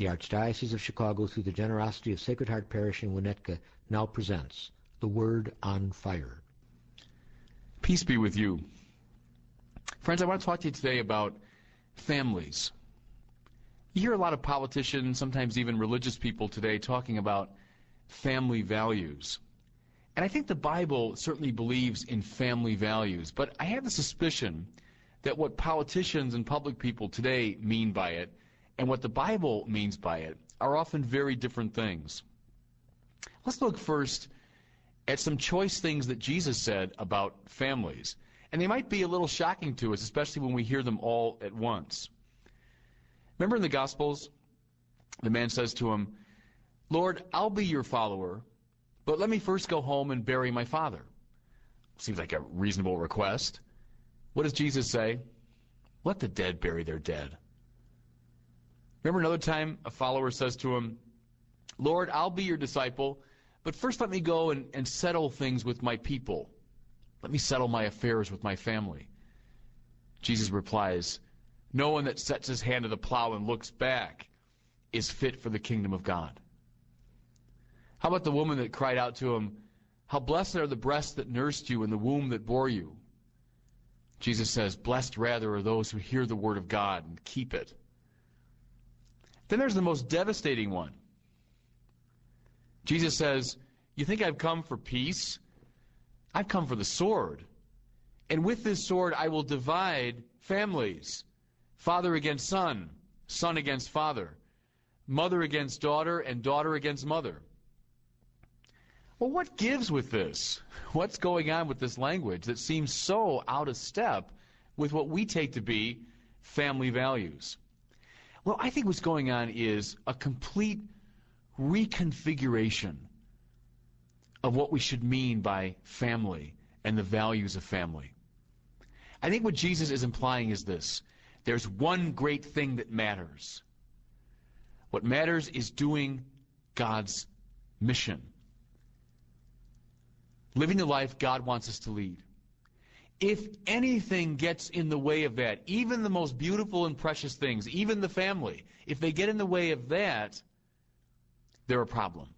The Archdiocese of Chicago, through the generosity of Sacred Heart Parish in Winnetka, now presents The Word on Fire. Peace be with you. Friends, I want to talk to you today about families. You hear a lot of politicians, sometimes even religious people today, talking about family values. And I think the Bible certainly believes in family values, but I have the suspicion that what politicians and public people today mean by it and what the Bible means by it are often very different things. Let's look first at some choice things that Jesus said about families. And they might be a little shocking to us, especially when we hear them all at once. Remember in the Gospels, the man says to him, Lord, I'll be your follower, but let me first go home and bury my father. Seems like a reasonable request. What does Jesus say? Let the dead bury their dead. Remember another time a follower says to him, Lord, I'll be your disciple, but first let me go and, and settle things with my people. Let me settle my affairs with my family. Jesus replies, No one that sets his hand to the plow and looks back is fit for the kingdom of God. How about the woman that cried out to him, How blessed are the breasts that nursed you and the womb that bore you? Jesus says, Blessed rather are those who hear the word of God and keep it. Then there's the most devastating one. Jesus says, You think I've come for peace? I've come for the sword. And with this sword I will divide families father against son, son against father, mother against daughter, and daughter against mother. Well, what gives with this? What's going on with this language that seems so out of step with what we take to be family values? Well, I think what's going on is a complete reconfiguration of what we should mean by family and the values of family. I think what Jesus is implying is this there's one great thing that matters. What matters is doing God's mission, living the life God wants us to lead. If anything gets in the way of that, even the most beautiful and precious things, even the family, if they get in the way of that, they're a problem.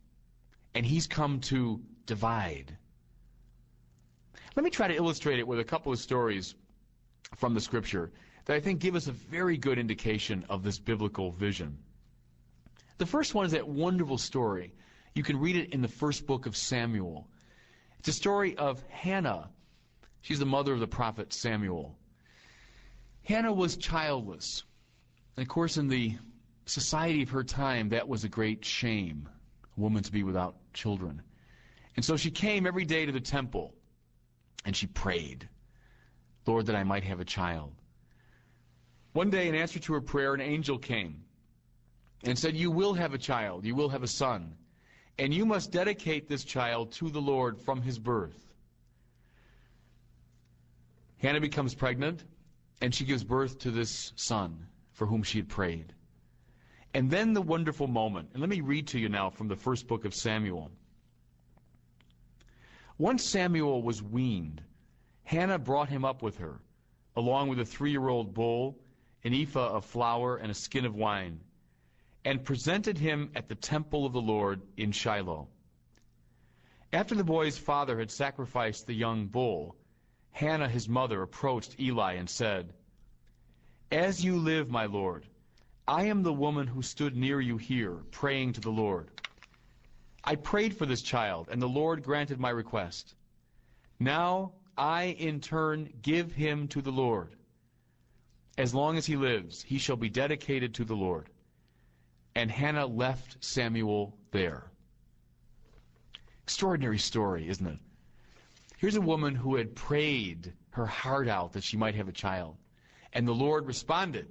And he's come to divide. Let me try to illustrate it with a couple of stories from the scripture that I think give us a very good indication of this biblical vision. The first one is that wonderful story. You can read it in the first book of Samuel. It's a story of Hannah She's the mother of the prophet Samuel. Hannah was childless. And of course, in the society of her time, that was a great shame, a woman to be without children. And so she came every day to the temple and she prayed, Lord, that I might have a child. One day, in answer to her prayer, an angel came and said, You will have a child, you will have a son, and you must dedicate this child to the Lord from his birth. Hannah becomes pregnant, and she gives birth to this son for whom she had prayed. And then the wonderful moment, and let me read to you now from the first book of Samuel. Once Samuel was weaned, Hannah brought him up with her, along with a three year old bull, an ephah of flour, and a skin of wine, and presented him at the temple of the Lord in Shiloh. After the boy's father had sacrificed the young bull, Hannah, his mother, approached Eli and said, As you live, my Lord, I am the woman who stood near you here, praying to the Lord. I prayed for this child, and the Lord granted my request. Now I, in turn, give him to the Lord. As long as he lives, he shall be dedicated to the Lord. And Hannah left Samuel there. Extraordinary story, isn't it? Here's a woman who had prayed her heart out that she might have a child. And the Lord responded.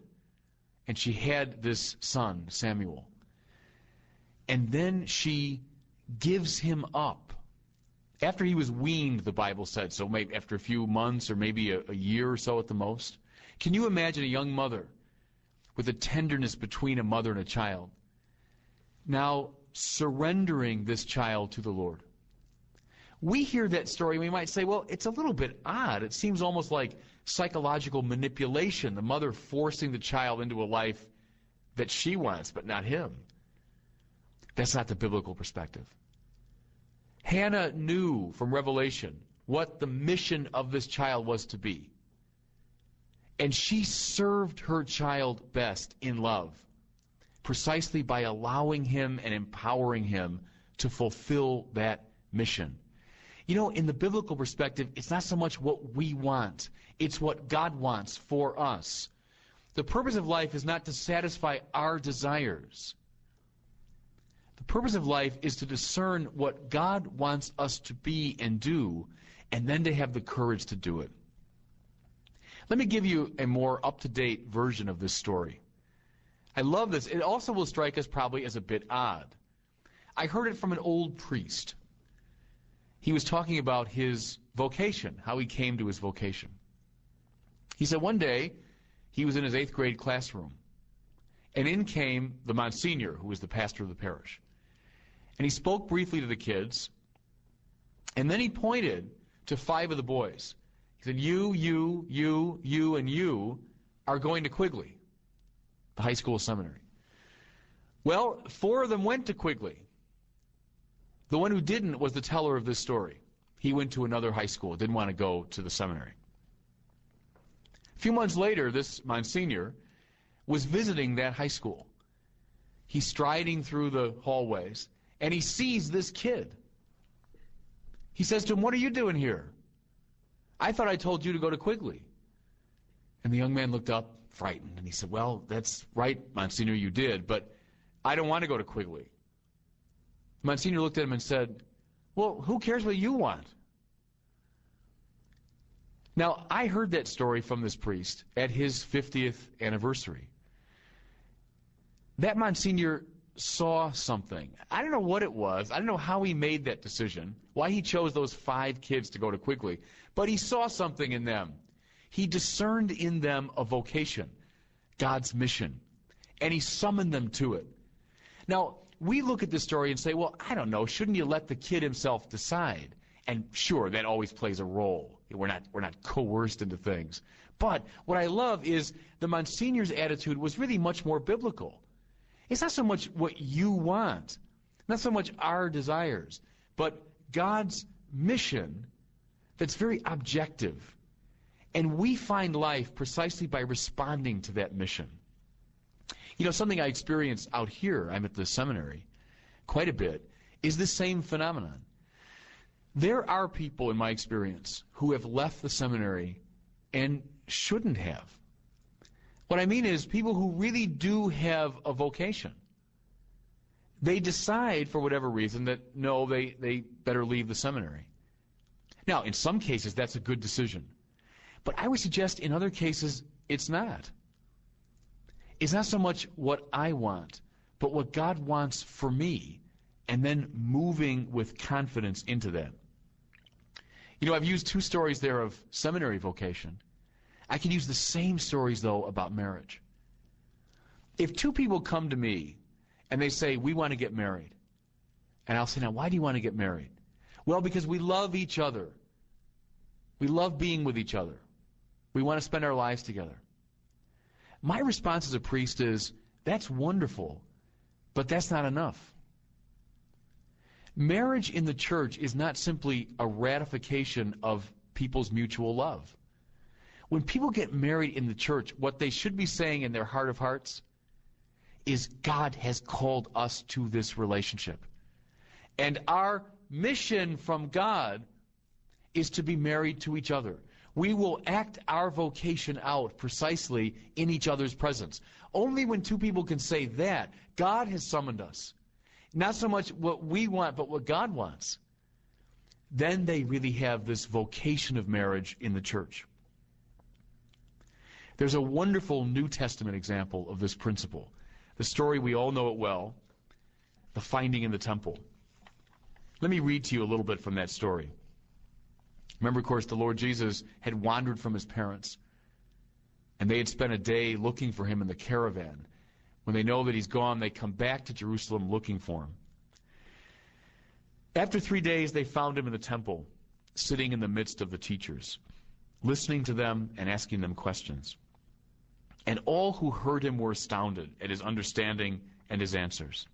And she had this son, Samuel. And then she gives him up. After he was weaned, the Bible said, so maybe after a few months or maybe a, a year or so at the most. Can you imagine a young mother with a tenderness between a mother and a child now surrendering this child to the Lord? We hear that story and we might say, well, it's a little bit odd. It seems almost like psychological manipulation, the mother forcing the child into a life that she wants, but not him. That's not the biblical perspective. Hannah knew from Revelation what the mission of this child was to be. And she served her child best in love, precisely by allowing him and empowering him to fulfill that mission. You know, in the biblical perspective, it's not so much what we want, it's what God wants for us. The purpose of life is not to satisfy our desires. The purpose of life is to discern what God wants us to be and do, and then to have the courage to do it. Let me give you a more up to date version of this story. I love this. It also will strike us probably as a bit odd. I heard it from an old priest. He was talking about his vocation, how he came to his vocation. He said one day he was in his eighth grade classroom, and in came the Monsignor, who was the pastor of the parish. And he spoke briefly to the kids, and then he pointed to five of the boys. He said, You, you, you, you, and you are going to Quigley, the high school seminary. Well, four of them went to Quigley. The one who didn't was the teller of this story. He went to another high school, didn't want to go to the seminary. A few months later, this Monsignor was visiting that high school. He's striding through the hallways, and he sees this kid. He says to him, What are you doing here? I thought I told you to go to Quigley. And the young man looked up, frightened, and he said, Well, that's right, Monsignor, you did, but I don't want to go to Quigley. Monsignor looked at him and said, Well, who cares what you want? Now, I heard that story from this priest at his 50th anniversary. That Monsignor saw something. I don't know what it was. I don't know how he made that decision, why he chose those five kids to go to Quigley, but he saw something in them. He discerned in them a vocation, God's mission, and he summoned them to it. Now, we look at this story and say, well, I don't know, shouldn't you let the kid himself decide? And sure, that always plays a role. We're not, we're not coerced into things. But what I love is the Monsignor's attitude was really much more biblical. It's not so much what you want, not so much our desires, but God's mission that's very objective. And we find life precisely by responding to that mission. You know, something I experience out here, I'm at the seminary quite a bit, is the same phenomenon. There are people, in my experience, who have left the seminary and shouldn't have. What I mean is people who really do have a vocation. They decide, for whatever reason, that no, they, they better leave the seminary. Now, in some cases, that's a good decision. But I would suggest in other cases, it's not. It's not so much what I want, but what God wants for me, and then moving with confidence into that. You know, I've used two stories there of seminary vocation. I can use the same stories, though, about marriage. If two people come to me and they say, We want to get married, and I'll say, Now, why do you want to get married? Well, because we love each other. We love being with each other. We want to spend our lives together. My response as a priest is that's wonderful, but that's not enough. Marriage in the church is not simply a ratification of people's mutual love. When people get married in the church, what they should be saying in their heart of hearts is God has called us to this relationship. And our mission from God is to be married to each other we will act our vocation out precisely in each other's presence. Only when two people can say that, God has summoned us. Not so much what we want, but what God wants. Then they really have this vocation of marriage in the church. There's a wonderful New Testament example of this principle. The story, we all know it well the finding in the temple. Let me read to you a little bit from that story. Remember, of course, the Lord Jesus had wandered from his parents, and they had spent a day looking for him in the caravan. When they know that he's gone, they come back to Jerusalem looking for him. After three days, they found him in the temple, sitting in the midst of the teachers, listening to them and asking them questions. And all who heard him were astounded at his understanding and his answers.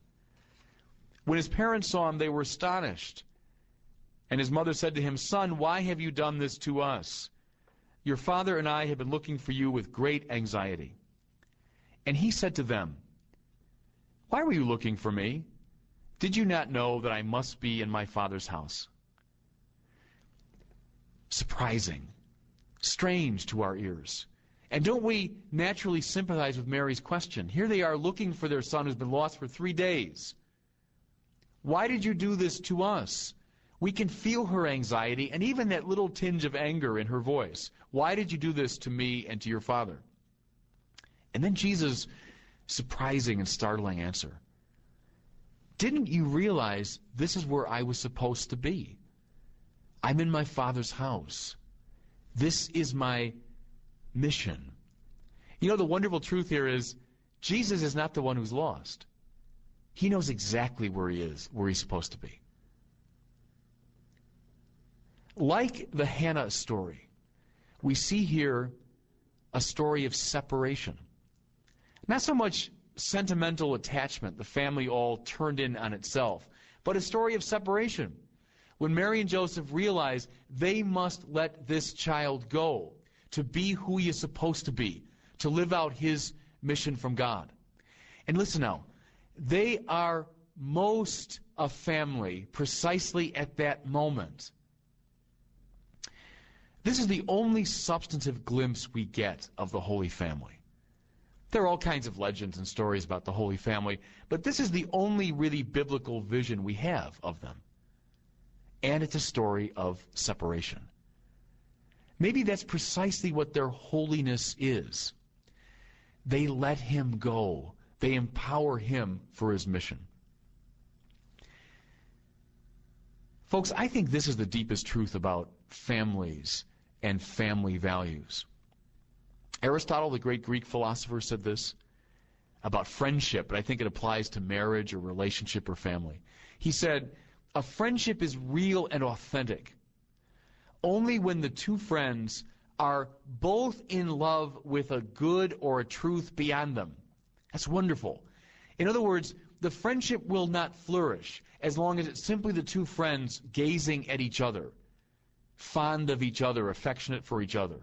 When his parents saw him, they were astonished. And his mother said to him, Son, why have you done this to us? Your father and I have been looking for you with great anxiety. And he said to them, Why were you looking for me? Did you not know that I must be in my father's house? Surprising, strange to our ears. And don't we naturally sympathize with Mary's question? Here they are looking for their son who's been lost for three days. Why did you do this to us? We can feel her anxiety and even that little tinge of anger in her voice. Why did you do this to me and to your father? And then Jesus' surprising and startling answer. Didn't you realize this is where I was supposed to be? I'm in my father's house. This is my mission. You know, the wonderful truth here is Jesus is not the one who's lost. He knows exactly where he is, where he's supposed to be. Like the Hannah story, we see here a story of separation. Not so much sentimental attachment, the family all turned in on itself, but a story of separation. When Mary and Joseph realize they must let this child go to be who he is supposed to be, to live out his mission from God. And listen now, they are most a family precisely at that moment. This is the only substantive glimpse we get of the Holy Family. There are all kinds of legends and stories about the Holy Family, but this is the only really biblical vision we have of them. And it's a story of separation. Maybe that's precisely what their holiness is. They let him go. They empower him for his mission. Folks, I think this is the deepest truth about families and family values. Aristotle, the great Greek philosopher, said this about friendship, but I think it applies to marriage or relationship or family. He said, A friendship is real and authentic only when the two friends are both in love with a good or a truth beyond them. That's wonderful. In other words, the friendship will not flourish as long as it's simply the two friends gazing at each other, fond of each other, affectionate for each other.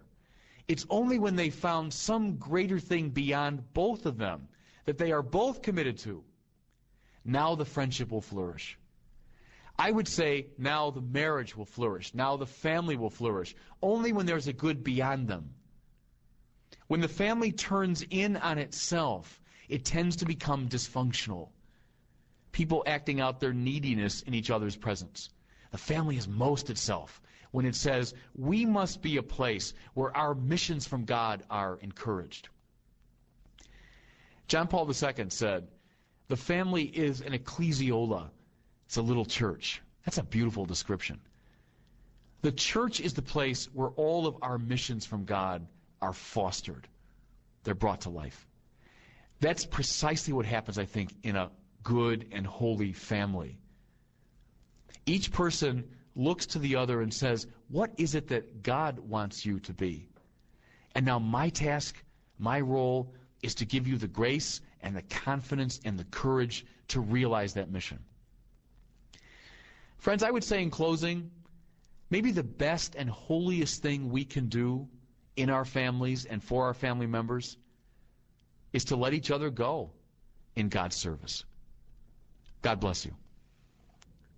It's only when they found some greater thing beyond both of them that they are both committed to. Now the friendship will flourish. I would say now the marriage will flourish. Now the family will flourish. Only when there's a good beyond them. When the family turns in on itself, it tends to become dysfunctional. People acting out their neediness in each other's presence. The family is most itself when it says we must be a place where our missions from God are encouraged. John Paul II said, The family is an ecclesiola it's a little church. That's a beautiful description. The church is the place where all of our missions from God are fostered. They're brought to life. That's precisely what happens, I think, in a good and holy family. Each person looks to the other and says, What is it that God wants you to be? And now my task, my role, is to give you the grace and the confidence and the courage to realize that mission. Friends, I would say in closing, maybe the best and holiest thing we can do in our families and for our family members is to let each other go in God's service. God bless you.